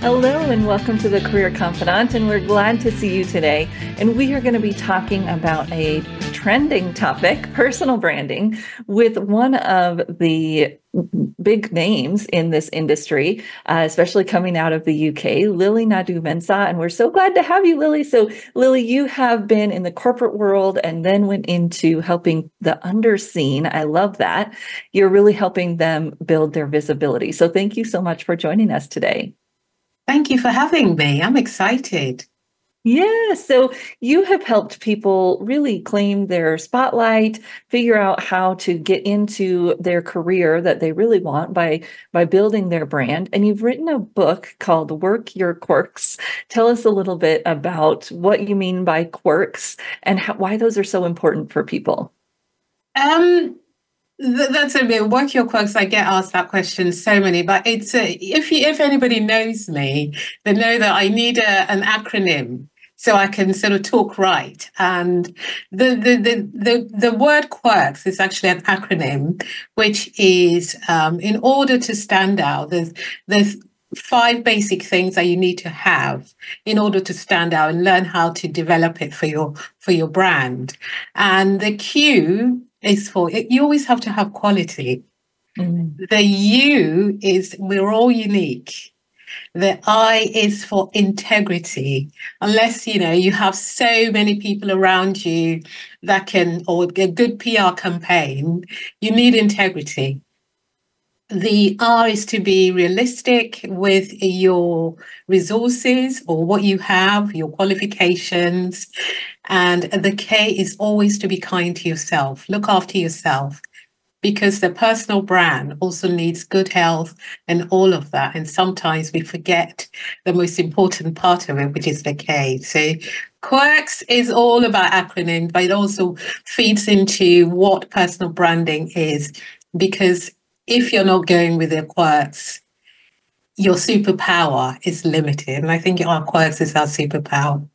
Hello, and welcome to the Career Confidante. And we're glad to see you today. And we are going to be talking about a trending topic personal branding with one of the big names in this industry, uh, especially coming out of the UK, Lily Naadu Mensah. And we're so glad to have you, Lily. So, Lily, you have been in the corporate world and then went into helping the underseen. I love that. You're really helping them build their visibility. So, thank you so much for joining us today. Thank you for having me. I'm excited. Yeah, so you have helped people really claim their spotlight, figure out how to get into their career that they really want by by building their brand. And you've written a book called Work Your Quirks. Tell us a little bit about what you mean by quirks and how, why those are so important for people. Um that's a bit work your quirks. I get asked that question so many, but it's a, if you, if anybody knows me, they know that I need a, an acronym so I can sort of talk right. And the the the the, the word quirks is actually an acronym, which is um, in order to stand out. There's there's five basic things that you need to have in order to stand out and learn how to develop it for your for your brand. And the Q is for you always have to have quality. Mm. The U is we're all unique. The I is for integrity. Unless you know you have so many people around you that can, or a good PR campaign, you need integrity. The R is to be realistic with your resources or what you have, your qualifications. And the K is always to be kind to yourself. Look after yourself because the personal brand also needs good health and all of that. And sometimes we forget the most important part of it, which is the K. So Quirks is all about acronyms, but it also feeds into what personal branding is because if you're not going with your quirks, your superpower is limited. And I think our quirks is our superpower.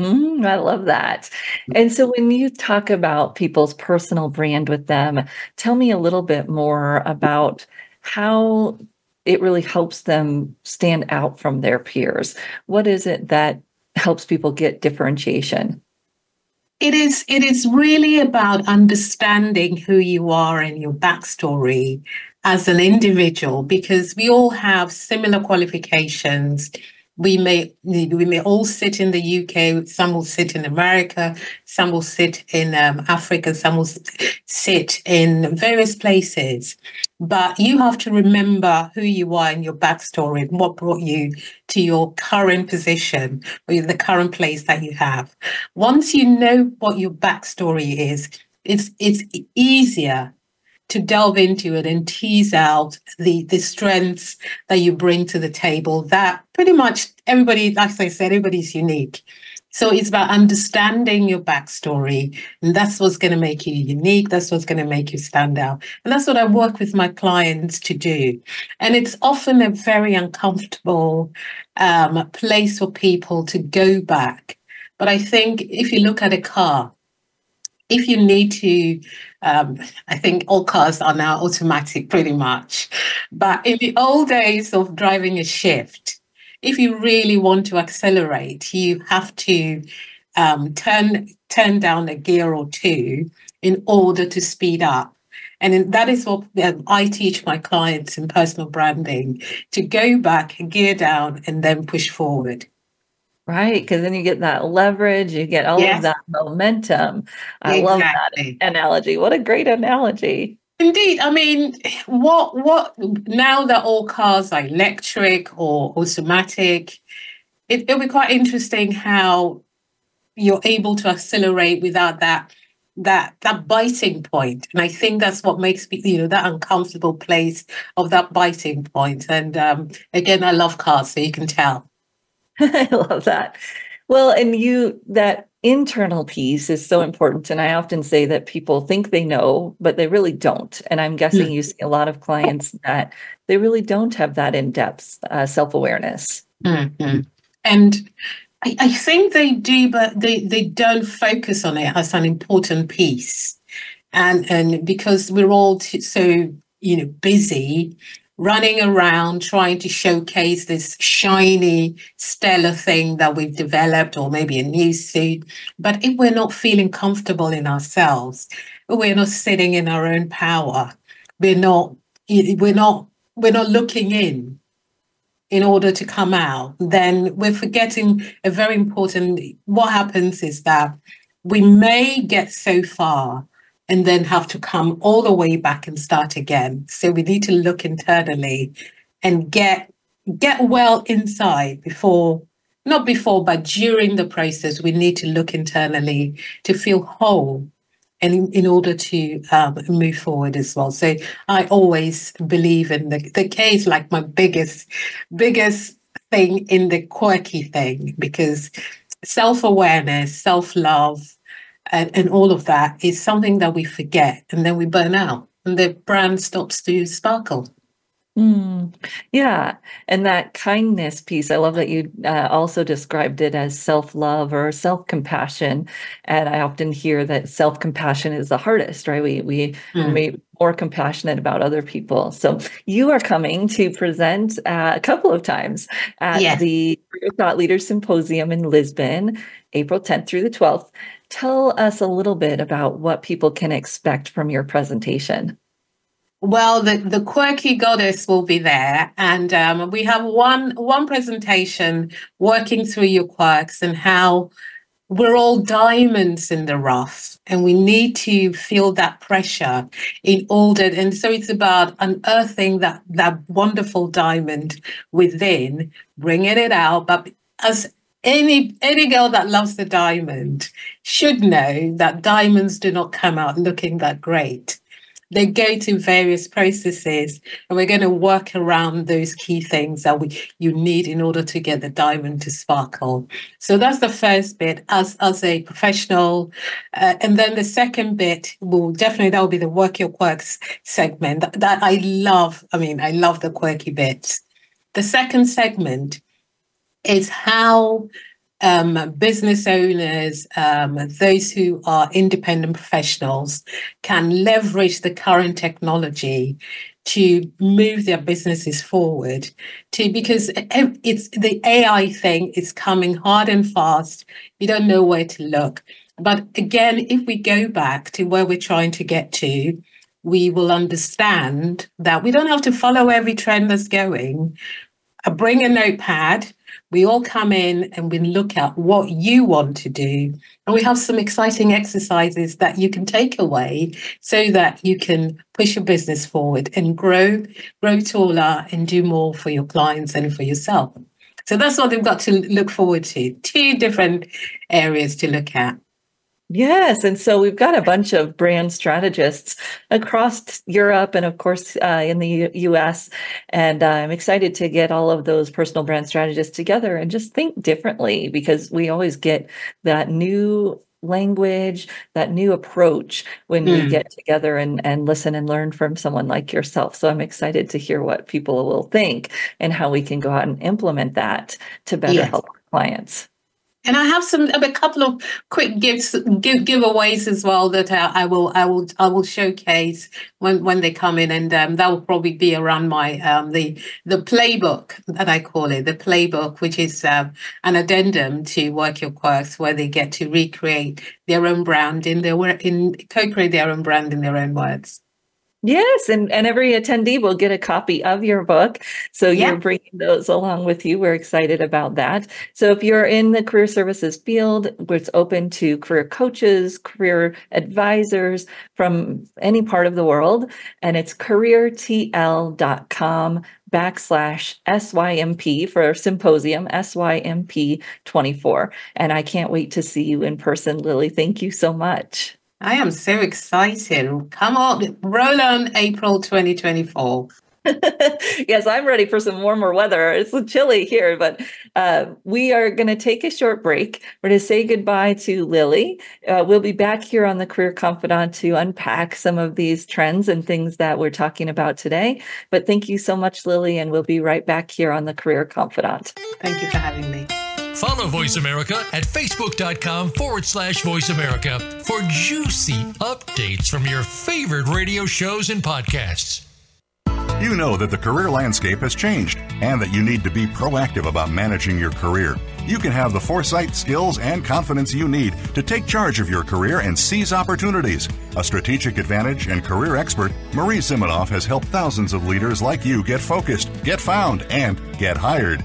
Mm, I love that. And so, when you talk about people's personal brand with them, tell me a little bit more about how it really helps them stand out from their peers. What is it that helps people get differentiation? it is it is really about understanding who you are and your backstory as an individual because we all have similar qualifications we may we may all sit in the UK. Some will sit in America. Some will sit in um, Africa. Some will sit in various places. But you have to remember who you are and your backstory and what brought you to your current position or the current place that you have. Once you know what your backstory is, it's it's easier to delve into it and tease out the the strengths that you bring to the table that pretty much everybody like i said everybody's unique. So it's about understanding your backstory. And that's what's going to make you unique. That's what's going to make you stand out. And that's what i work with my clients to do. And it's often a very uncomfortable um, place for people to go back. But i think if you look at a car if you need to, um, I think all cars are now automatic pretty much. But in the old days of driving a shift, if you really want to accelerate, you have to um, turn turn down a gear or two in order to speed up. And that is what um, I teach my clients in personal branding to go back, gear down, and then push forward. Right. Because then you get that leverage, you get all yes. of that momentum. I exactly. love that analogy. What a great analogy. Indeed. I mean, what what now that all cars are electric or automatic, it, it'll be quite interesting how you're able to accelerate without that that that biting point and i think that's what makes me you know that uncomfortable place of that biting point and um again i love cars so you can tell i love that well and you that internal piece is so important and i often say that people think they know but they really don't and i'm guessing mm. you see a lot of clients that they really don't have that in-depth uh, self-awareness mm-hmm. and I, I think they do, but they, they don't focus on it as an important piece. And and because we're all t- so you know busy running around trying to showcase this shiny stellar thing that we've developed or maybe a new suit but if we're not feeling comfortable in ourselves we're not sitting in our own power we're not we're not we're not looking in in order to come out, then we're forgetting a very important. What happens is that we may get so far and then have to come all the way back and start again. So we need to look internally and get get well inside before not before but during the process we need to look internally to feel whole and in, in order to um, move forward as well. So I always believe in the, the case like my biggest, biggest thing in the quirky thing because self-awareness, self-love, and, and all of that is something that we forget and then we burn out and the brand stops to sparkle. Mm, yeah. And that kindness piece, I love that you uh, also described it as self love or self compassion. And I often hear that self compassion is the hardest, right? We, we mm. may more compassionate about other people. So you are coming to present uh, a couple of times at yes. the Thought Leaders Symposium in Lisbon, April 10th through the 12th. Tell us a little bit about what people can expect from your presentation. Well, the, the quirky goddess will be there, and um, we have one one presentation working through your quirks and how we're all diamonds in the rough, and we need to feel that pressure in order. And so it's about unearthing that that wonderful diamond within, bringing it out. But as any any girl that loves the diamond should know that diamonds do not come out looking that great. They go to various processes and we're going to work around those key things that we you need in order to get the diamond to sparkle. So that's the first bit as as a professional. Uh, and then the second bit will definitely that will be the work your quirks segment. That, that i love i mean i love the quirky bits. The second segment is how um, business owners, um, those who are independent professionals, can leverage the current technology to move their businesses forward to because it's the AI thing is coming hard and fast. You don't know where to look. But again, if we go back to where we're trying to get to, we will understand that we don't have to follow every trend that's going. I bring a notepad, we all come in and we look at what you want to do. And we have some exciting exercises that you can take away so that you can push your business forward and grow, grow taller and do more for your clients and for yourself. So that's what they've got to look forward to. Two different areas to look at. Yes. And so we've got a bunch of brand strategists across Europe and, of course, uh, in the U- US. And uh, I'm excited to get all of those personal brand strategists together and just think differently because we always get that new language, that new approach when mm. we hmm. get together and, and listen and learn from someone like yourself. So I'm excited to hear what people will think and how we can go out and implement that to better yes. help clients. And I have some a couple of quick gifts give, giveaways as well that I, I, will I will I will showcase when when they come in, and um, that will probably be around my um, the the playbook that I call it the playbook, which is um, an addendum to Work Your Quirks, where they get to recreate their own brand in their in co-create their own brand in their own words. Yes, and, and every attendee will get a copy of your book. So yeah. you're bringing those along with you. We're excited about that. So if you're in the career services field, it's open to career coaches, career advisors from any part of the world. And it's careertl.com backslash SYMP for symposium, SYMP 24. And I can't wait to see you in person, Lily. Thank you so much. I am so excited. Come on, roll on April 2024. yes, I'm ready for some warmer weather. It's chilly here, but uh, we are going to take a short break. We're going to say goodbye to Lily. Uh, we'll be back here on the Career Confidante to unpack some of these trends and things that we're talking about today. But thank you so much, Lily, and we'll be right back here on the Career Confidante. Thank you for having me. Follow Voice America at facebook.com forward slash voice America for juicy updates from your favorite radio shows and podcasts. You know that the career landscape has changed and that you need to be proactive about managing your career. You can have the foresight, skills, and confidence you need to take charge of your career and seize opportunities. A strategic advantage and career expert, Marie Zimenoff has helped thousands of leaders like you get focused, get found, and get hired.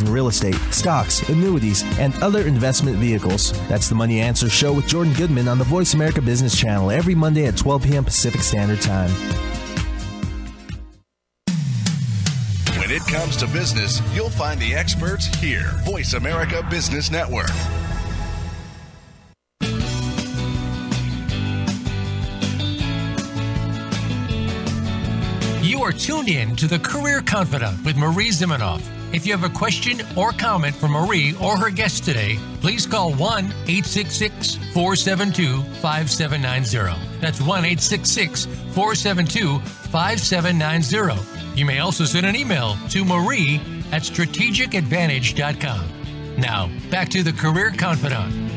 in real estate, stocks, annuities, and other investment vehicles. That's the Money Answer Show with Jordan Goodman on the Voice America Business Channel every Monday at 12 p.m. Pacific Standard Time. When it comes to business, you'll find the experts here. Voice America Business Network. You are tuned in to the Career Confidante with Marie Zimenoff. If you have a question or comment for Marie or her guest today, please call 1 866 472 5790. That's 1 866 472 5790. You may also send an email to marie at strategicadvantage.com. Now, back to the Career Confidante.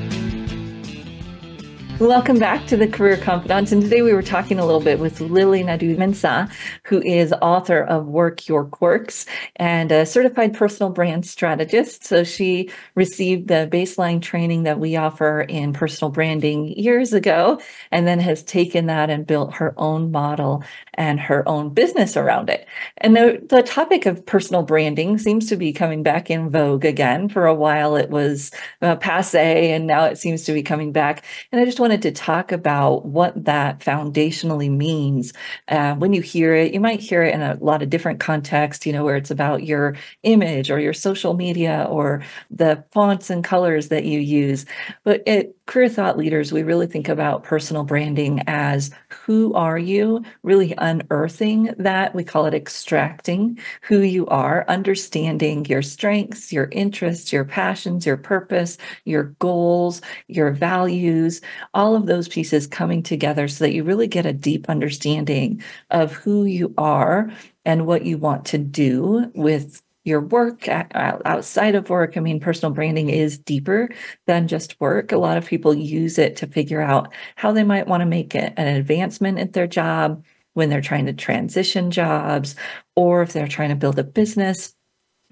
Welcome back to the Career Confidantes. And today we were talking a little bit with Lily Naadu Mensah, who is author of Work Your Quirks and a certified personal brand strategist. So she received the baseline training that we offer in personal branding years ago, and then has taken that and built her own model and her own business around it. And the, the topic of personal branding seems to be coming back in vogue again. For a while it was uh, passe, and now it seems to be coming back. And I just wanted to talk about what that foundationally means. Uh, when you hear it, you might hear it in a lot of different contexts, you know, where it's about your image or your social media or the fonts and colors that you use. But at Career Thought Leaders, we really think about personal branding as who are you, really unearthing that. We call it extracting who you are, understanding your strengths, your interests, your passions, your purpose, your goals, your values, all of those pieces coming together so that you really get a deep understanding of who you are and what you want to do with your work outside of work. I mean, personal branding is deeper than just work. A lot of people use it to figure out how they might want to make an advancement at their job when they're trying to transition jobs or if they're trying to build a business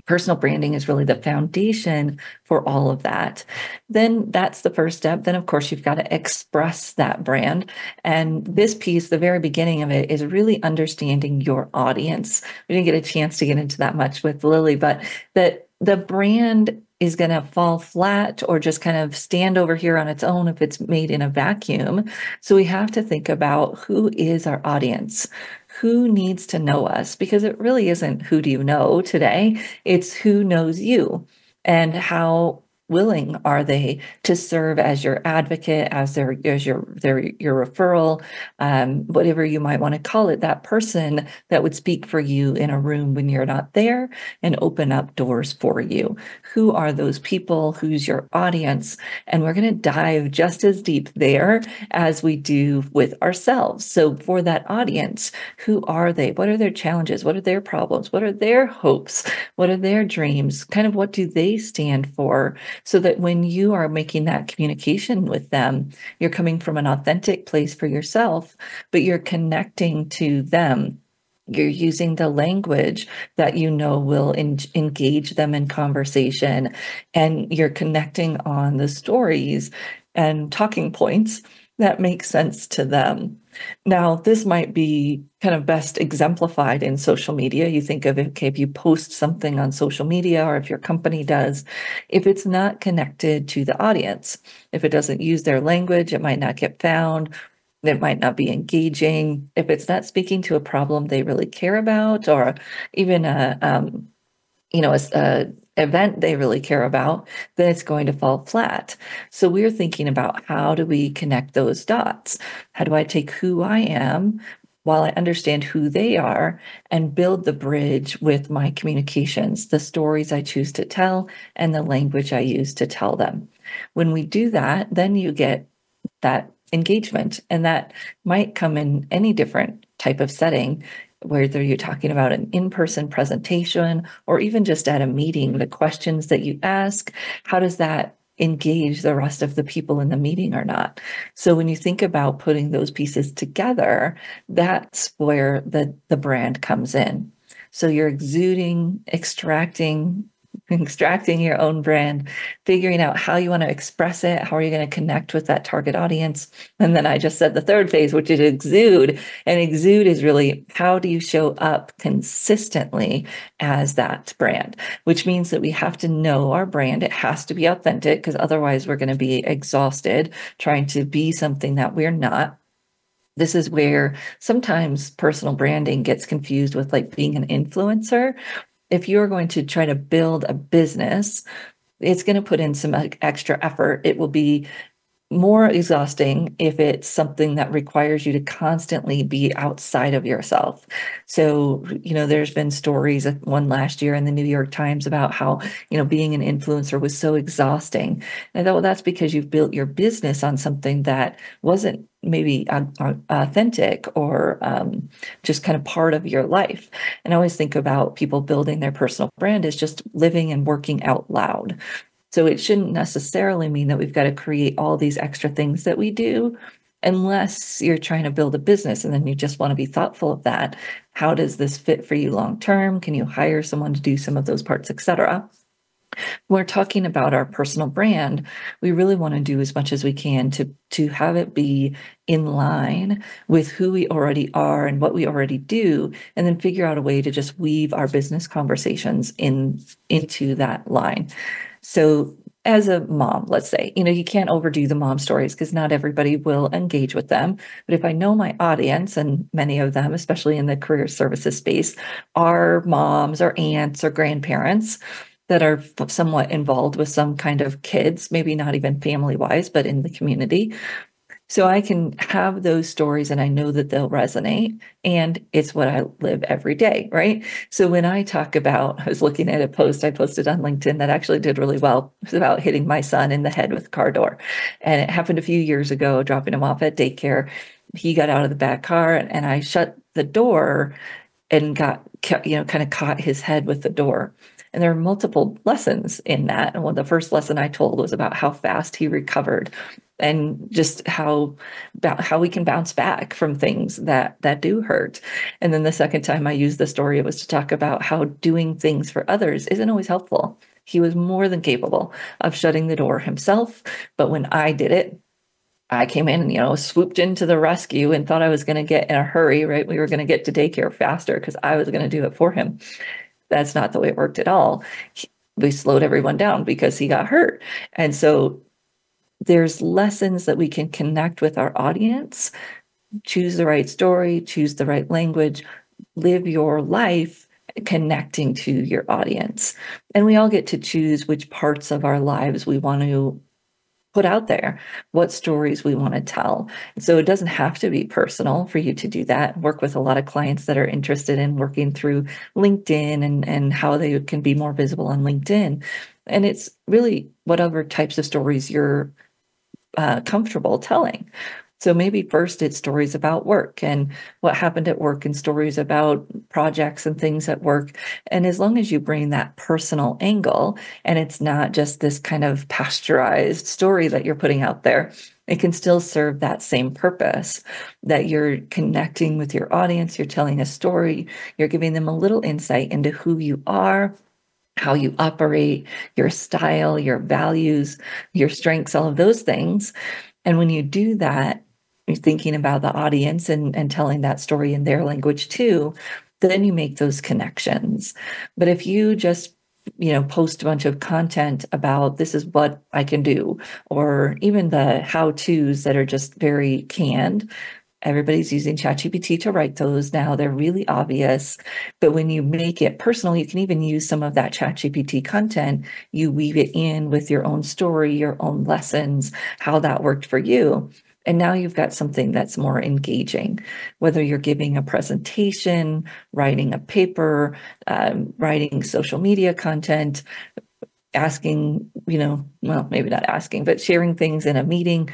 personal branding is really the foundation for all of that. Then that's the first step. Then, of course, you've got to express that brand. And this piece, the very beginning of it, is really understanding your audience. We didn't get a chance to get into that much with Lily, but that the brand is going to fall flat or just kind of stand over here on its own if it's made in a vacuum. So we have to think about who is our audience? Who needs to know us? Because it really isn't who do you know today it's who knows you and how willing are they to serve as your advocate, as their as your their your referral, um, whatever you might want to call it, that person that would speak for you in a room when you're not there and open up doors for you. Who are those people? Who's your audience? And we're going to dive just as deep there as we do with ourselves. So for that audience, who are they? What are their challenges? What are their problems? What are their hopes? What are their dreams? Kind of what do they stand for? So that when you are making that communication with them, you're coming from an authentic place for yourself, but you're connecting to them. You're using the language that you know will en- engage them in conversation and you're connecting on the stories and talking points that make sense to them now, this might be kind of best exemplified in social media. You think of, okay, if you post something on social media or if your company does, if it's not connected to the audience, if it doesn't use their language, it might not get found. It might not be engaging. If it's not speaking to a problem they really care about, or even a, um, you know, a, a event they really care about, then it's going to fall flat. So we're thinking about how do we connect those dots? How do I take who I am while I understand who they are and build the bridge with my communications, the stories I choose to tell, and the language I use to tell them. When we do that, then you get that engagement, and that might come in any different type of setting whether you're talking about an in person presentation or even just at a meeting, the questions that you ask, how does that engage the rest of the people in the meeting or not? So when you think about putting those pieces together, that's where the, the brand comes in. So you're exuding, extracting extracting your own brand, figuring out how you want to express it, how are you going to connect with that target audience. And then I just said the third phase, which is exude. And exude is really how do you show up consistently as that brand, which means that we have to know our brand. It has to be authentic because otherwise we're going to be exhausted trying to be something that we're not this is where sometimes personal branding gets confused with like being an influencer if you're going to try to build a business, it's going to put in some extra effort. It will be more exhausting if it's something that requires you to constantly be outside of yourself. So, you know, there's been stories, one last year in the New York Times about how, you know, being an influencer was so exhausting. And I thought, well, that's because you've built your business on something that wasn't maybe authentic or um, just kind of part of your life. And I always think about people building their personal brand as just living and working out loud. So it shouldn't necessarily mean that we've got to create all these extra things that we do unless you're trying to build a business and then you just want to be thoughtful of that. How does this fit for you long term? Can you hire someone to do some of those parts, etc.? we're talking about our personal brand we really want to do as much as we can to to have it be in line with who we already are and what we already do and then figure out a way to just weave our business conversations in into that line so as a mom, let's say, you know, you can't overdo the mom stories because not everybody will engage with them. But if I know my audience, and many of them, especially in the career services space, are moms or aunts or grandparents that are somewhat involved with some kind of kids, maybe not even family wise, but in the community, so I can have those stories and I know that they'll resonate. And it's what I live every day, right? So when I talk about, I was looking at a post I posted on LinkedIn that actually did really well. It was about hitting my son in the head with a car door. And it happened a few years ago, dropping him off at daycare. He got out of the back car and, and I shut the door and got, you know, kind of caught his head with the door. And there are multiple lessons in that. And one, of the first lesson I told was about how fast he recovered and just how how we can bounce back from things that that do hurt. And then the second time I used the story, it was to talk about how doing things for others isn't always helpful. He was more than capable of shutting the door himself, but when I did it, I came in, you know, swooped into the rescue and thought I was going to get in a hurry, right? We were going to get to daycare faster because I was going to do it for him. That's not the way it worked at all. We slowed everyone down because he got hurt. And so there's lessons that we can connect with our audience, choose the right story, choose the right language, live your life connecting to your audience. And we all get to choose which parts of our lives we want to put out there, what stories we want to tell. So it doesn't have to be personal for you to do that. Work with a lot of clients that are interested in working through LinkedIn and, and how they can be more visible on LinkedIn. And it's really whatever types of stories you're uh, comfortable telling. So maybe first it's stories about work and what happened at work and stories about projects and things at work. And as long as you bring that personal angle and it's not just this kind of pasteurized story that you're putting out there, it can still serve that same purpose that you're connecting with your audience, you're telling a story, you're giving them a little insight into who you are, how you operate, your style, your values, your strengths, all of those things. And when you do that, thinking about the audience and, and telling that story in their language too, then you make those connections. But if you just you know post a bunch of content about this is what i can do or even the how to's that are just very canned everybody's using ChatGPT to write those now. They're really obvious. But when you make it personal, you can even use some of that ChatGPT content. You weave it in with your own story, your own lessons, how that worked for you. And now you've got something that's more engaging, whether you're giving a presentation, writing a paper, um, writing social media content, asking, you know, well, maybe not asking, but sharing things in a meeting.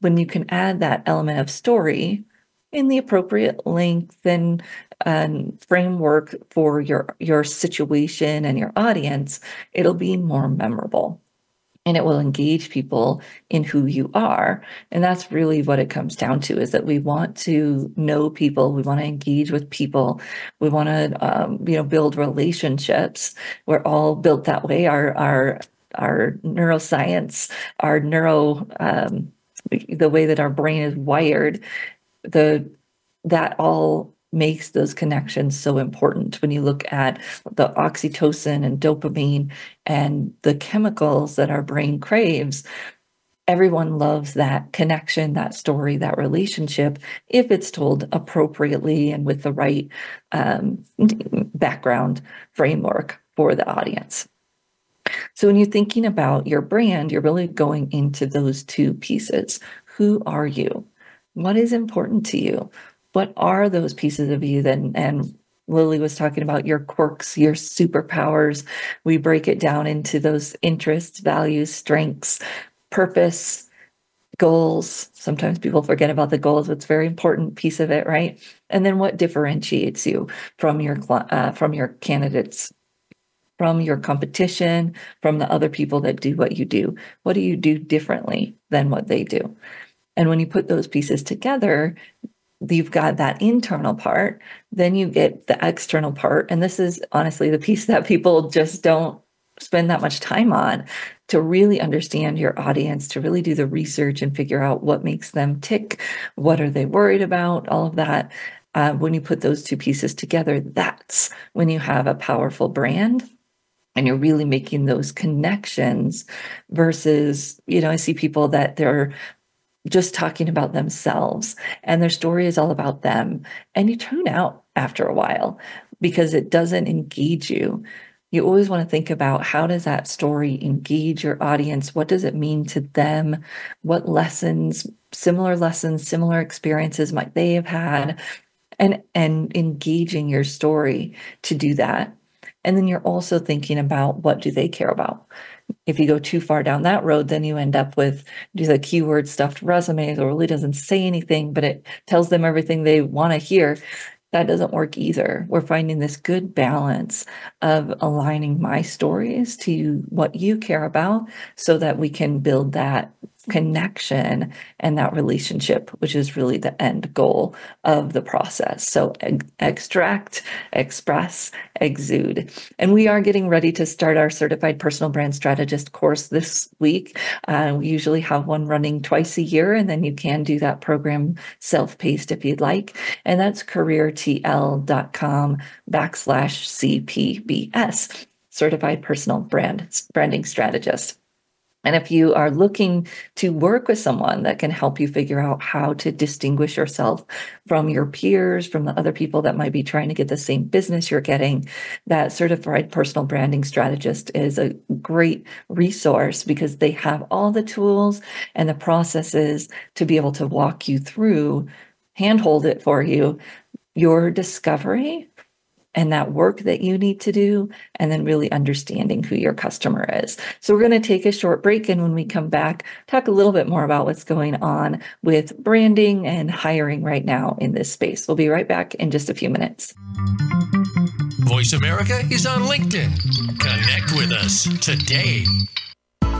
When you can add that element of story in the appropriate length and um, framework for your your situation and your audience, it'll be more memorable and it will engage people in who you are. And that's really what it comes down to is that we want to know people we want to engage with people we want to um, you know build relationships. We're all built that way. Our our our neuroscience our neuro um, the way that our brain is wired the that all makes those connections so important. When you look at the oxytocin and dopamine and the chemicals that our brain craves everyone loves that connection that story that relationship if it's told appropriately and with the right um, background framework for the audience. So when you're thinking about your brand you're really going into those two pieces. Who are you? What is important to you what are those pieces of you then and Lily was talking about your quirks, your superpowers. We break it down into those interests, values, strengths, purpose, goals. Sometimes people forget about the goals. It's a very important piece of it, right? And then what differentiates you from your uh, from your candidates, from your competition, from the other people that do what you do. What do you do differently than what they do? And when you put those pieces together, you've got that internal part, then you get the external part. And this is honestly the piece that people just don't spend that much time on to really understand your audience, to really do the research and figure out what makes them tick, what are they worried about, all of that. Uh, when you put those two pieces together, that's when you have a powerful brand and you're really making those connections versus you know i see people that they're just talking about themselves and their story is all about them. And you tune out after a while because it doesn't engage you. You always want to think about how does that story engage your audience? What does it mean to them? What lessons, similar lessons, similar experiences might they have had? And and engaging your story to do that. And then you're also thinking about what do they care about? if you go too far down that road, then you end up with like keyword stuffed resumes or really doesn't say anything, but it tells them everything they want to hear. That doesn't work either. We're finding this good balance of aligning my stories to what you care about so that we can build that connection and that relationship, which is really the end goal of the process. So, extract, express, exude. And we are getting ready to start our certified personal brand strategist course this week. Uh, we usually have one running twice a year, and then you can do that program self paced if you'd like. And that's careertl.com backslash CPBS, certified personal brand branding strategist. And if you are looking to work with someone that can help you figure out how to distinguish yourself from your peers, from the other people that might be trying to get the same business you're getting, that certified personal branding strategist is a great resource because they have all the tools and the processes to be able to walk you through, handhold it for you, your discovery and that work that you need to do, and then really understanding who your customer is. So, we're going to take a short break. And when we come back, talk a little bit more about what's going on with branding and hiring right now in this space. We'll be right back in just a few minutes. Voice America is on LinkedIn. Connect with us today.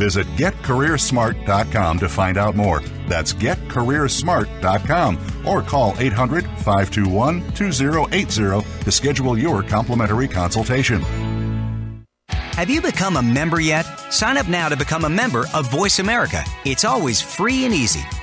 Visit getcareersmart.com to find out more. That's getcareersmart.com or call 800 521 2080 to schedule your complimentary consultation. Have you become a member yet? Sign up now to become a member of Voice America. It's always free and easy.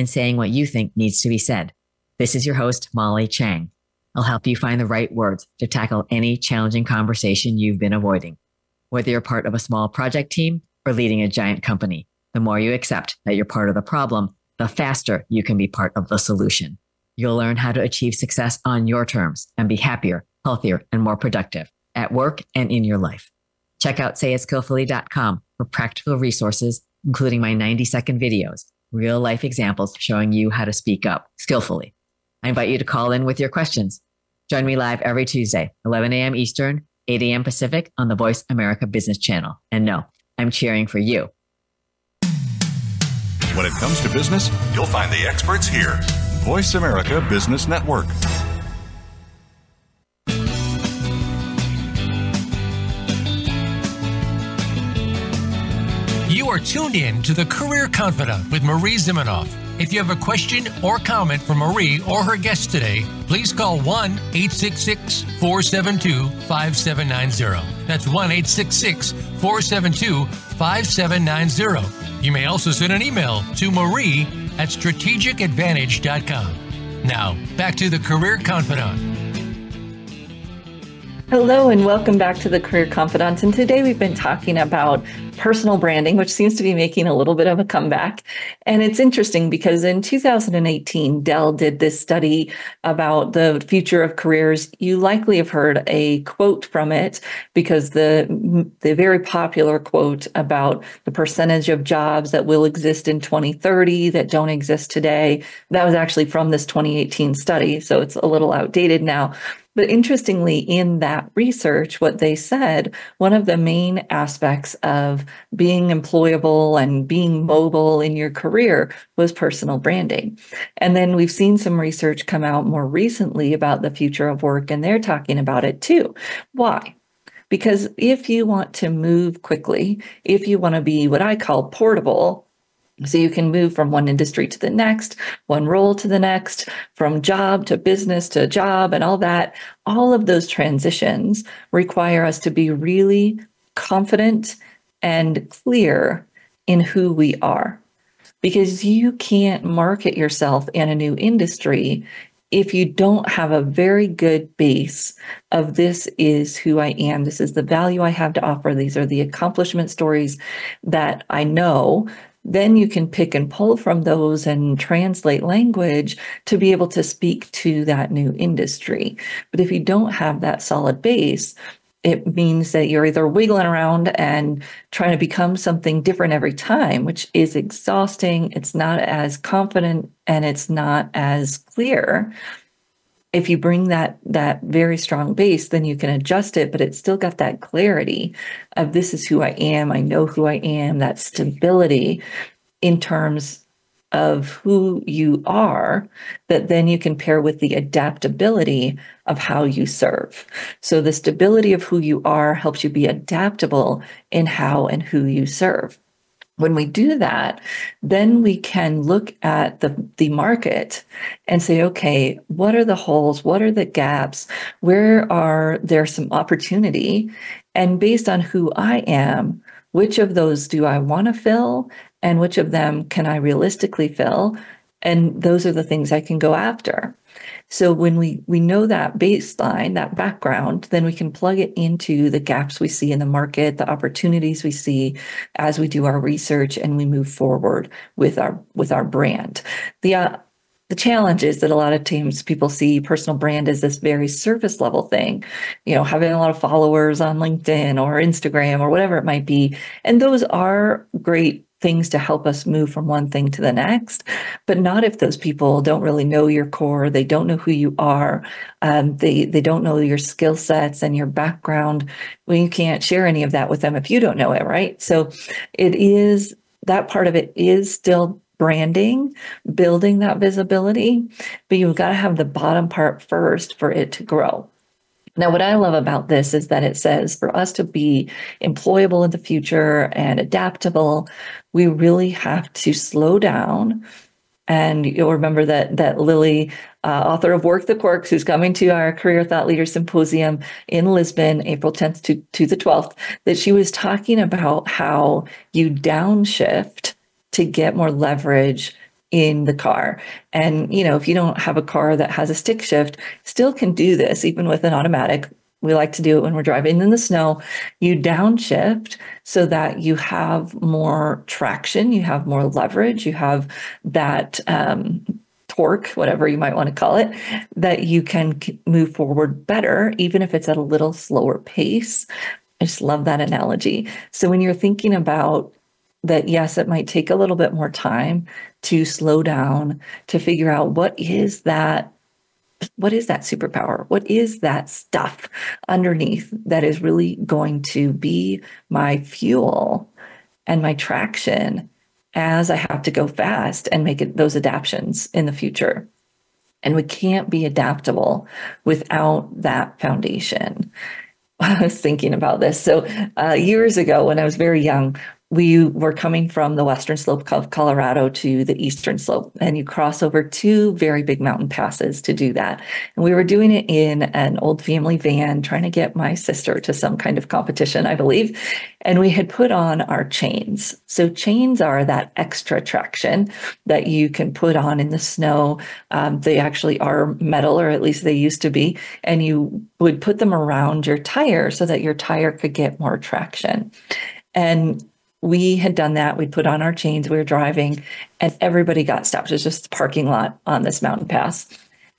and saying what you think needs to be said. This is your host, Molly Chang. I'll help you find the right words to tackle any challenging conversation you've been avoiding. Whether you're part of a small project team or leading a giant company, the more you accept that you're part of the problem, the faster you can be part of the solution. You'll learn how to achieve success on your terms and be happier, healthier, and more productive at work and in your life. Check out sayitskillfully.com for practical resources, including my 90 second videos, real life examples showing you how to speak up skillfully. I invite you to call in with your questions. Join me live every Tuesday, 11 a.m. Eastern, 8 a.m. Pacific on the Voice America Business Channel. And no, I'm cheering for you. When it comes to business, you'll find the experts here. Voice America Business Network. Are tuned in to the Career Confidante with Marie Zimenoff. If you have a question or comment for Marie or her guest today, please call 1 866 472 5790. That's 1 866 472 5790. You may also send an email to marie at strategicadvantage.com. Now, back to the Career Confidante. Hello, and welcome back to the Career Confidante. And today we've been talking about personal branding, which seems to be making a little bit of a comeback. And it's interesting because in 2018, Dell did this study about the future of careers. You likely have heard a quote from it because the, the very popular quote about the percentage of jobs that will exist in 2030 that don't exist today, that was actually from this 2018 study. So it's a little outdated now. But interestingly, in that research, what they said, one of the main aspects of being employable and being mobile in your career was personal branding. And then we've seen some research come out more recently about the future of work, and they're talking about it too. Why? Because if you want to move quickly, if you want to be what I call portable, so you can move from one industry to the next, one role to the next, from job to business to job and all that. All of those transitions require us to be really confident and clear in who we are. Because you can't market yourself in a new industry if you don't have a very good base of this is who I am, this is the value I have to offer, these are the accomplishment stories that I know then you can pick and pull from those and translate language to be able to speak to that new industry. But if you don't have that solid base, it means that you're either wiggling around and trying to become something different every time, which is exhausting. It's not as confident and it's not as clear. If you bring that that very strong base then you can adjust it but it's still got that clarity of this is who i am i know who i am that stability in terms of who you are that then you can pair with the adaptability of how you serve. So the stability of who you are helps you be adaptable in how and who you serve when we do that, then we can look at the, the market and say, okay, what are the holes? What are the gaps? Where are there some opportunity? And based on who I am, which of those do I want to fill? And which of them can I realistically fill? And those are the things I can go after. So when we we know that baseline, that background, then we can plug it into the gaps we see in the market, the opportunities we see as we do our research and we move forward with our with our brand. The uh, the challenge is that a lot of times people see personal brand as this very surface level thing, you know, having a lot of followers on LinkedIn or Instagram or whatever it might be. And those are great things to help us move from one thing to the next, but not if those people don't really know your core. They don't know who you are. Um, they they don't know your skill sets and your background. Well, you can't share any of that with them if you don't know it, right? So, it is that part of it is still branding, building that visibility, but you've got to have the bottom part first for it to grow. Now, what I love about this is that it says for us to be employable in the future and adaptable, we really have to slow down. And you'll remember that that Lily, uh, author of Work the Quirks, who's coming to our Career Thought Leader Symposium in Lisbon, April 10th to, to the 12th, that she was talking about how you downshift to get more leverage in the car. And, you know, if you don't have a car that has a stick shift, still can do this even with an automatic. We like to do it when we're driving in the snow. You downshift so that you have more traction, you have more leverage, you have that um, torque, whatever you might want to call it, that you can move forward better, even if it's at a little slower pace. I just love that analogy. So when you're thinking about that yes, it might take a little bit more time to slow down, to figure out what is that what is that superpower? What is that stuff underneath that is really going to be my fuel and my traction as I have to go fast and make it, those adaptations in the future? And we can't be adaptable without that foundation. I was thinking about this. So, uh, years ago, when I was very young, we were coming from the western slope of Colorado to the eastern slope, and you cross over two very big mountain passes to do that. And we were doing it in an old family van, trying to get my sister to some kind of competition, I believe. And we had put on our chains. So, chains are that extra traction that you can put on in the snow. Um, they actually are metal, or at least they used to be. And you would put them around your tire so that your tire could get more traction. And we had done that. We put on our chains. We were driving, and everybody got stopped. It was just a parking lot on this mountain pass,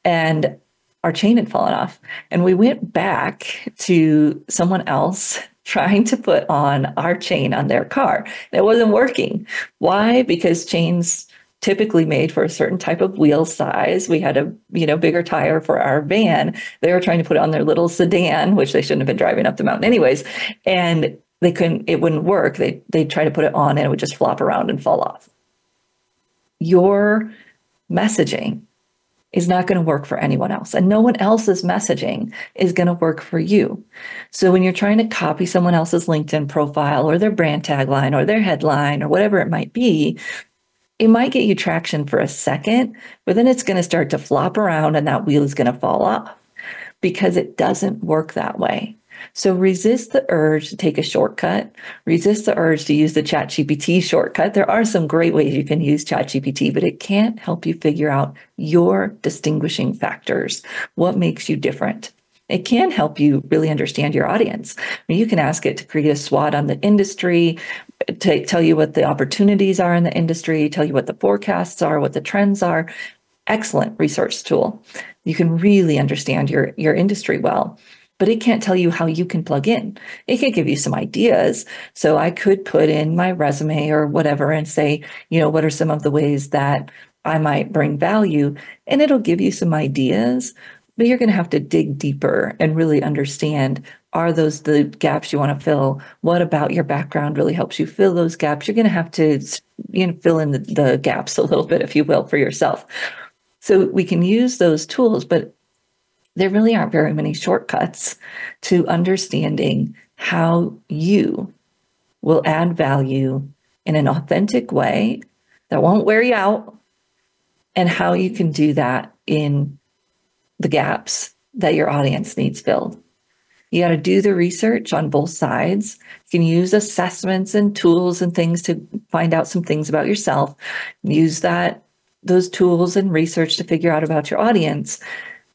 and our chain had fallen off. And we went back to someone else trying to put on our chain on their car. It wasn't working. Why? Because chains typically made for a certain type of wheel size. We had a you know bigger tire for our van. They were trying to put on their little sedan, which they shouldn't have been driving up the mountain anyways. And they couldn't it wouldn't work. They they'd try to put it on and it would just flop around and fall off. Your messaging is not going to work for anyone else and no one else's messaging is going to work for you. So when you're trying to copy someone else's linkedin profile or their brand tagline or their headline or whatever it might be it might get you traction for a second but then it's going to start to flop around and that wheel is going to fall off because it doesn't work that way so resist the urge to take a shortcut. Resist the urge to use the ChatGPT shortcut. There are some great ways you can use ChatGPT, but it can't help you figure out your distinguishing factors. What makes you different? It can help you really understand your audience. I mean, you can ask it to create a SWOT on the industry, to tell you what the opportunities are in the industry, tell you what the forecasts are, what the trends are. Excellent research tool. You can really understand your, your industry well but it can't tell you how you can plug in. It can give you some ideas. So I could put in my resume or whatever and say, you know, what are some of the ways that I might bring value? And it'll give you some ideas, but you're going to have to dig deeper and really understand are those the gaps you want to fill what about your background really helps you fill those gaps you're going to have to you know fill in the, the gaps a little bit if you will for yourself so we can use those tools but there really aren't very many shortcuts to understanding how you will add value in an authentic way that won't wear you out and how you can do that in the gaps that your audience needs filled. You got to do the research on both sides. You can use assessments and tools and things to find out some things about yourself. Use that those tools and research to figure out about your audience.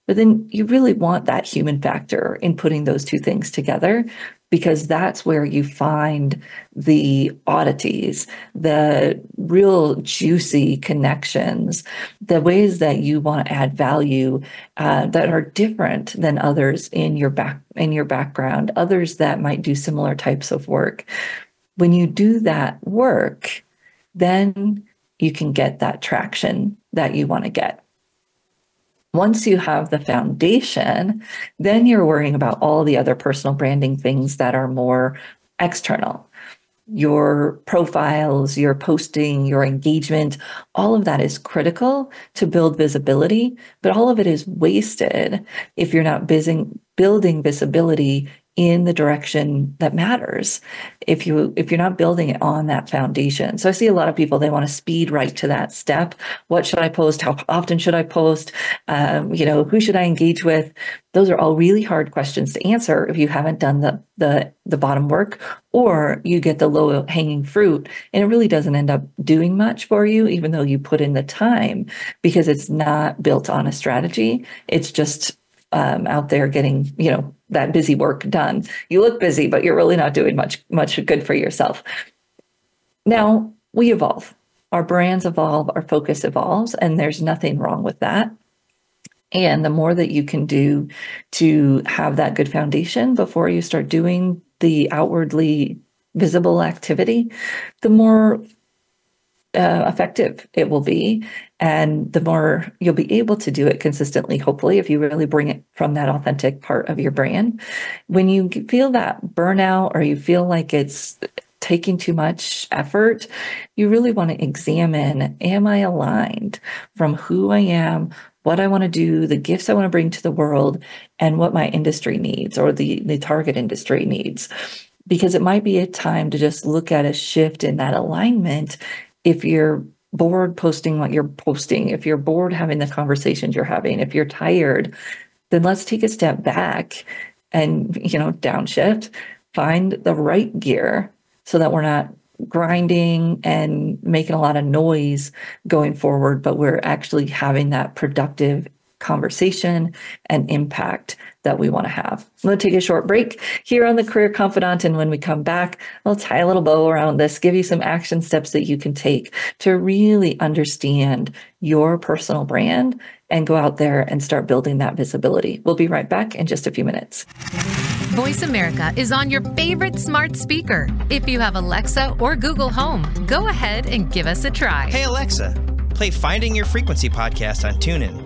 But then you really want that human factor in putting those two things together because that's where you find the oddities, the real juicy connections, the ways that you want to add value uh, that are different than others in your back in your background, others that might do similar types of work. When you do that work, then you can get that traction that you want to get. Once you have the foundation, then you're worrying about all the other personal branding things that are more external. Your profiles, your posting, your engagement, all of that is critical to build visibility, but all of it is wasted if you're not busy building visibility in the direction that matters if you if you're not building it on that foundation. So i see a lot of people they want to speed right to that step. What should i post? How often should i post? Um, you know who should i engage with? Those are all really hard questions to answer if you haven't done the the the bottom work or you get the low hanging fruit and it really doesn't end up doing much for you even though you put in the time because it's not built on a strategy. It's just um, out there getting you know that busy work done. You look busy, but you're really not doing much much good for yourself. Now we evolve. Our brands evolve, our focus evolves, and there's nothing wrong with that. And the more that you can do to have that good foundation before you start doing the outwardly visible activity, the more uh, effective it will be and the more you'll be able to do it consistently hopefully if you really bring it from that authentic part of your brand. When you feel that burnout or you feel like it's taking too much effort you really want to examine am i aligned from who i am what i want to do the gifts i want to bring to the world and what my industry needs or the the target industry needs? Because it might be a time to just look at a shift in that alignment if you're bored posting what you're posting, if you're bored having the conversations you're having, if you're tired, then let's take a step back and, you know, downshift, find the right gear so that we're not grinding and making a lot of noise going forward, but we're actually having that productive conversation and impact that we want to have. I'm going to take a short break here on the Career Confidante. And when we come back, I'll tie a little bow around this, give you some action steps that you can take to really understand your personal brand and go out there and start building that visibility. We'll be right back in just a few minutes. Voice America is on your favorite smart speaker. If you have Alexa or Google Home, go ahead and give us a try. Hey, Alexa, play Finding Your Frequency podcast on TuneIn.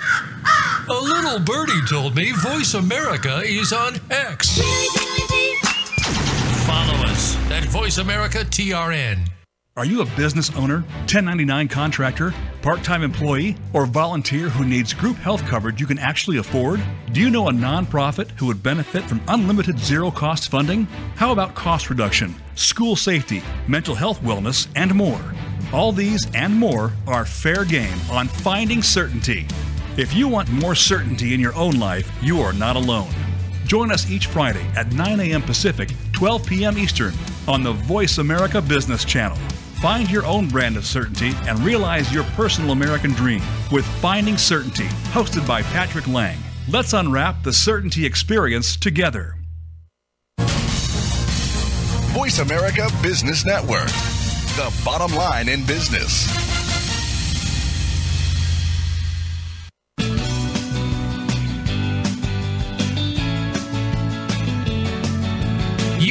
A little birdie told me Voice America is on X. Follow us at Voice America TRN. Are you a business owner, 1099 contractor, part time employee, or volunteer who needs group health coverage you can actually afford? Do you know a nonprofit who would benefit from unlimited zero cost funding? How about cost reduction, school safety, mental health wellness, and more? All these and more are fair game on Finding Certainty. If you want more certainty in your own life, you are not alone. Join us each Friday at 9 a.m. Pacific, 12 p.m. Eastern on the Voice America Business Channel. Find your own brand of certainty and realize your personal American dream with Finding Certainty, hosted by Patrick Lang. Let's unwrap the certainty experience together. Voice America Business Network, the bottom line in business.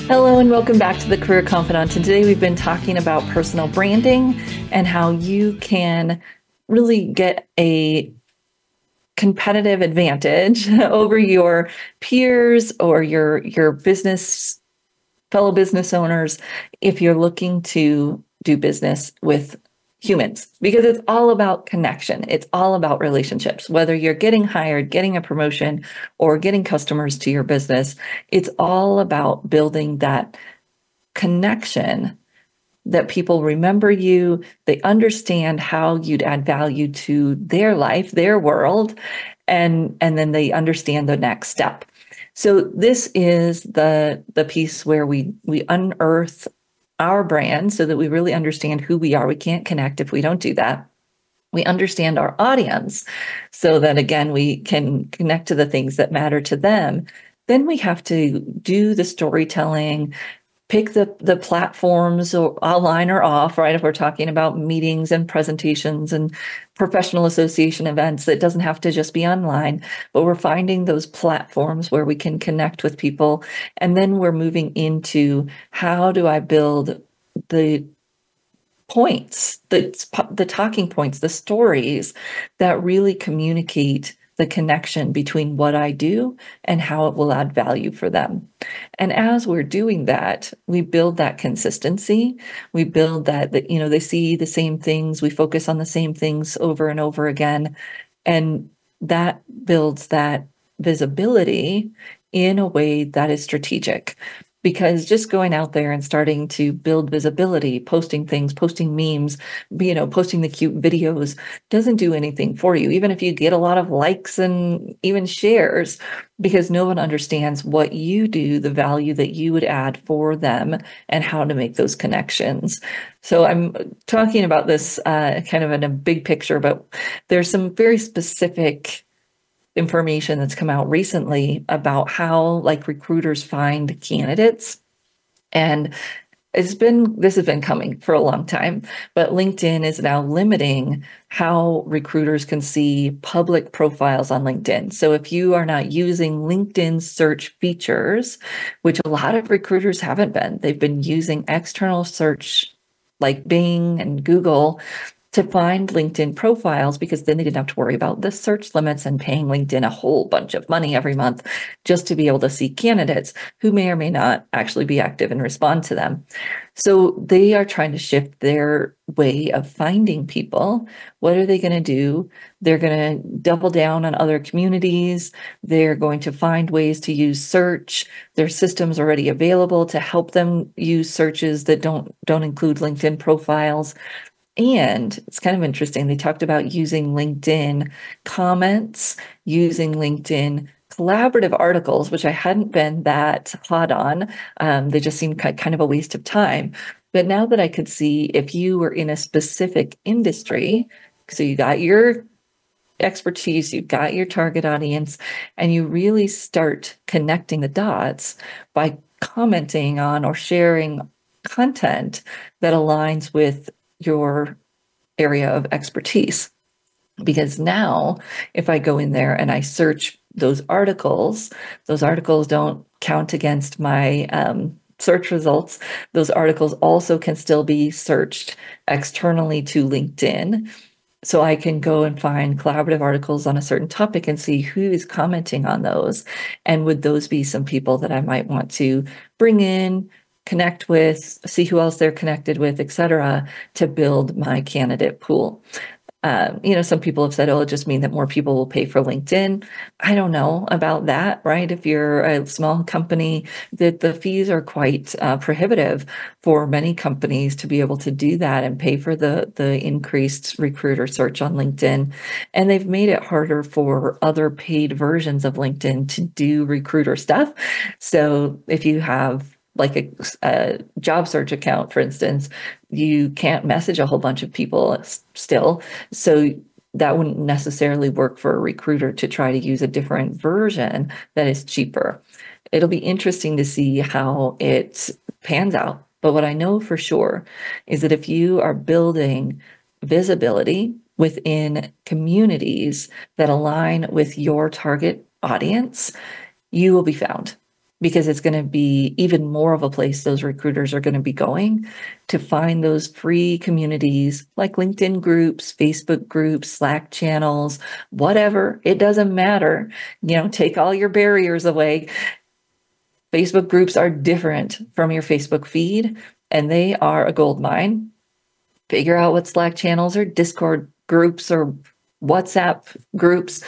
Hello, and welcome back to the Career Confidante. Today we've been talking about personal branding and how you can really get a competitive advantage over your peers or your your business fellow business owners if you're looking to do business with humans because it's all about connection. It's all about relationships. Whether you're getting hired, getting a promotion, or getting customers to your business, it's all about building that connection that people remember you, they understand how you'd add value to their life, their world, and and then they understand the next step. So this is the the piece where we we unearth our brand so that we really understand who we are. We can't connect if we don't do that. We understand our audience so that again, we can connect to the things that matter to them. Then we have to do the storytelling, pick the the platforms or online or off right? If we're talking about meetings and presentations and professional association events it doesn't have to just be online but we're finding those platforms where we can connect with people. And then we're moving into how do i build the points the the talking points the stories that really communicate the connection between what I do and how it will add value for them. And as we're doing that, we build that consistency. We build that that you know they see the same things, we focus on the same things over and over again and that builds that visibility in a way that is strategic because just going out there and starting to build visibility, posting things, posting memes, you know, posting the cute videos doesn't do anything for you, even if you get a lot of likes and even shares, because no one understands what you do, the value that you would add for them, and how to make those connections. So I'm talking about this uh, kind of in a big picture, but there's some very specific information that's come out recently about how like recruiters find candidates. And it's been this has been coming for a long time but linkedin is now limiting how recruiters can see public profiles on linkedin. So if you are not using linkedin search features which a lot of recruiters haven't been they've been using external search like bing and google to find LinkedIn profiles because then they didn't have to worry about the search limits and paying LinkedIn a whole bunch of money every month just to be able to see candidates who may or may not actually be active and respond to them. So they are trying to shift their way of finding people. What are they going to do? They're going to double down on other communities. They're going to find ways to use search. Their systems already available to help them use searches that don't don't include LinkedIn profiles. And it's kind of interesting. They talked about using LinkedIn comments, using LinkedIn collaborative articles, which I hadn't been that hot on. Um, they just seemed kind of a waste of time. But now that I could see if you were in a specific industry, so you got your expertise, you've got your target audience, and you really start connecting the dots by commenting on or sharing content that aligns with your area of expertise. Because now, if I go in there and I search those articles, those articles don't count against my um, search results. Those articles also can still be searched externally to LinkedIn. So I can go and find collaborative articles on a certain topic and see who is commenting on those. And would those be some people that I might want to bring in, connect with, see who else they're connected with, et cetera, to build my candidate pool. um, you know, some people have said, oh, it'll just mean that more people will pay for LinkedIn. I don't know about that, right? If you're a small company, that the fees are quite uh, prohibitive for many companies to be able to do that and pay for the the increased recruiter search on LinkedIn. And they've made it harder for other paid versions of LinkedIn to do recruiter stuff. So if you have like a, a, job search account, for instance, you can't message a whole bunch of people still. So that wouldn't necessarily work for a recruiter to try to use a different version that is cheaper. It'll be interesting to see how it pans out. But what I know for sure is that if you are building visibility within communities that align with your target audience, you will be found because it's going to be even more of a place those recruiters are going to be going to find those free communities like LinkedIn groups, Facebook groups, Slack channels, whatever. It doesn't matter. You know, take all your barriers away. Facebook groups are different from your Facebook feed and they are a gold mine. Figure out what Slack channels or Discord groups or WhatsApp groups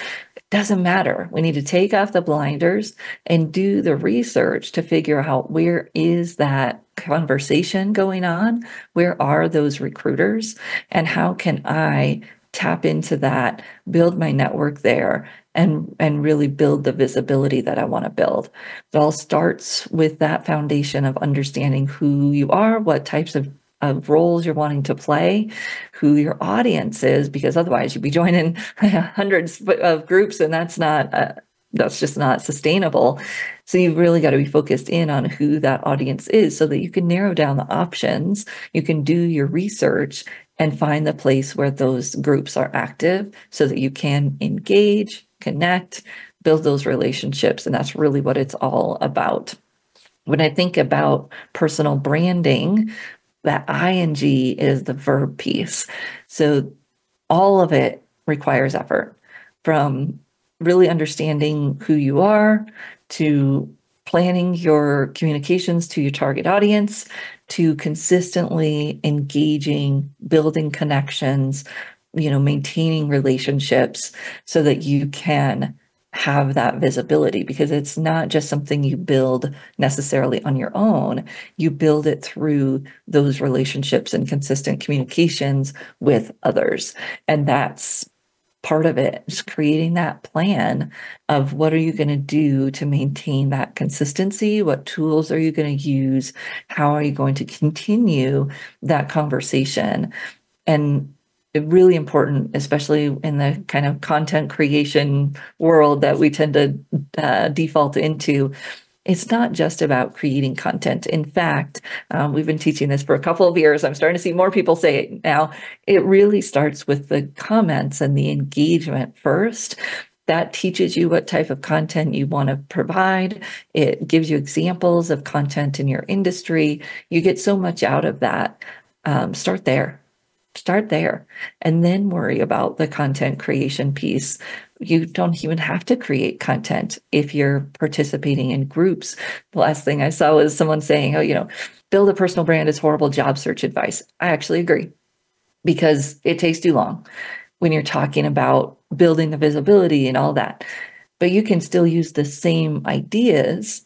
doesn't matter. We need to take off the blinders and do the research to figure out where is that conversation going on? Where are those recruiters? And how can I tap into that, build my network there, and, and really build the visibility that I want to build? It all starts with that foundation of understanding who you are, what types of of roles you're wanting to play, who your audience is, because otherwise you'd be joining hundreds of groups, and that's not uh, that's just not sustainable. So you've really got to be focused in on who that audience is, so that you can narrow down the options. You can do your research and find the place where those groups are active, so that you can engage, connect, build those relationships, and that's really what it's all about when I think about personal branding, that ing is the verb piece. So all of it requires effort from really understanding who you are to planning your communications to your target audience to consistently engaging building connections you know maintaining relationships so that you can have that visibility because it's not just something you build necessarily on your own. You build it through those relationships and consistent communications with others. And that's part of it. is creating that plan of what are you going to do to maintain that consistency what tools are you going to use how are you going to continue that conversation and really important, especially in the kind of content creation world that we tend to uh, default into. It's not just about creating content. In fact, um, we've been teaching this for a couple of years. I'm starting to see more people say it now. It really starts with the comments and the engagement first that teaches you what type of content you want to provide. It gives you examples of content in your industry. You get so much out of that. Um, start there start there and then worry about the content creation piece. You don't even have to create content if you're participating in groups. The last thing I saw was someone saying, oh, you know, build a personal brand is horrible job search advice. I actually agree because it takes too long when you're talking about building the visibility and all that. But you can still use the same ideas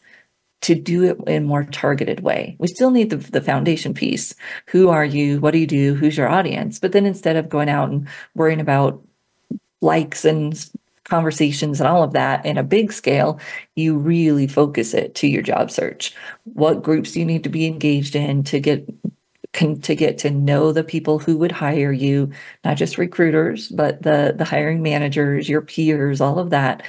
to do it in a more targeted way. We still need the, the foundation piece. Who are you? What do you do? Who's your audience? But then instead of going out and worrying about likes and conversations and all of that in a big scale, you really focus it to your job search. What groups you need to be engaged in to get to get to know the people who would hire you, not just recruiters, but the the hiring managers, your peers, all of that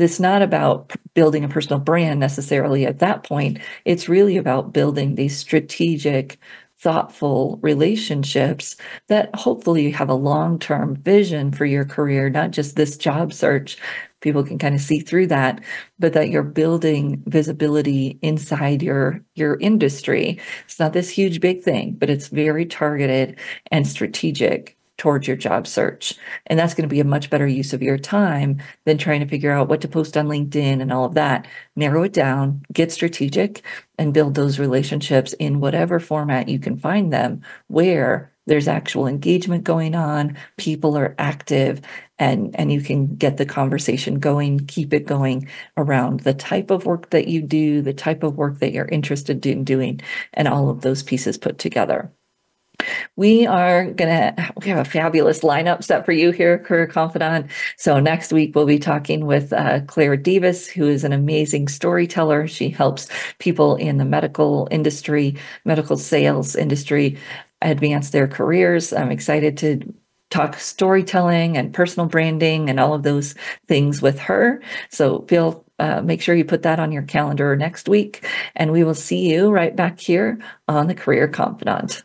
it's not about building a personal brand necessarily at that point. It's really about building these strategic, thoughtful relationships that hopefully you have a long term vision for your career, not just this job search. People can kind of see through that, but that you're building visibility inside your your industry. It's not this huge big thing, but it's very targeted and strategic towards your job search. And that's going to be a much better use of your time than trying to figure out what to post on LinkedIn and all of that. Narrow it down, get strategic, and build those relationships in whatever format you can find them where there's actual engagement going on, people are active, and, and you can get the conversation going, keep it going around the type of work that you do, the type of work that you're interested in doing, and all of those pieces put together. We are going to, we have a fabulous lineup set for you here, Career Confidante. So next week, we'll be talking with uh, Claire Davis, who is an amazing storyteller. She helps people in the medical industry, medical sales industry advance their careers. I'm excited to talk storytelling and personal branding and all of those things with her. So feel uh, make sure you put that on your calendar next week, and we will see you right back here on the Career Confidante.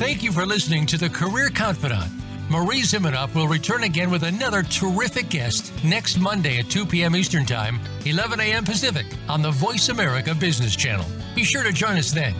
Thank you for listening to the Career Confidante. Marie Zimenoff will return again with another terrific guest next Monday at 2 p.m. Eastern Time, 11 a.m. Pacific on the Voice America Business Channel. Be sure to join us then.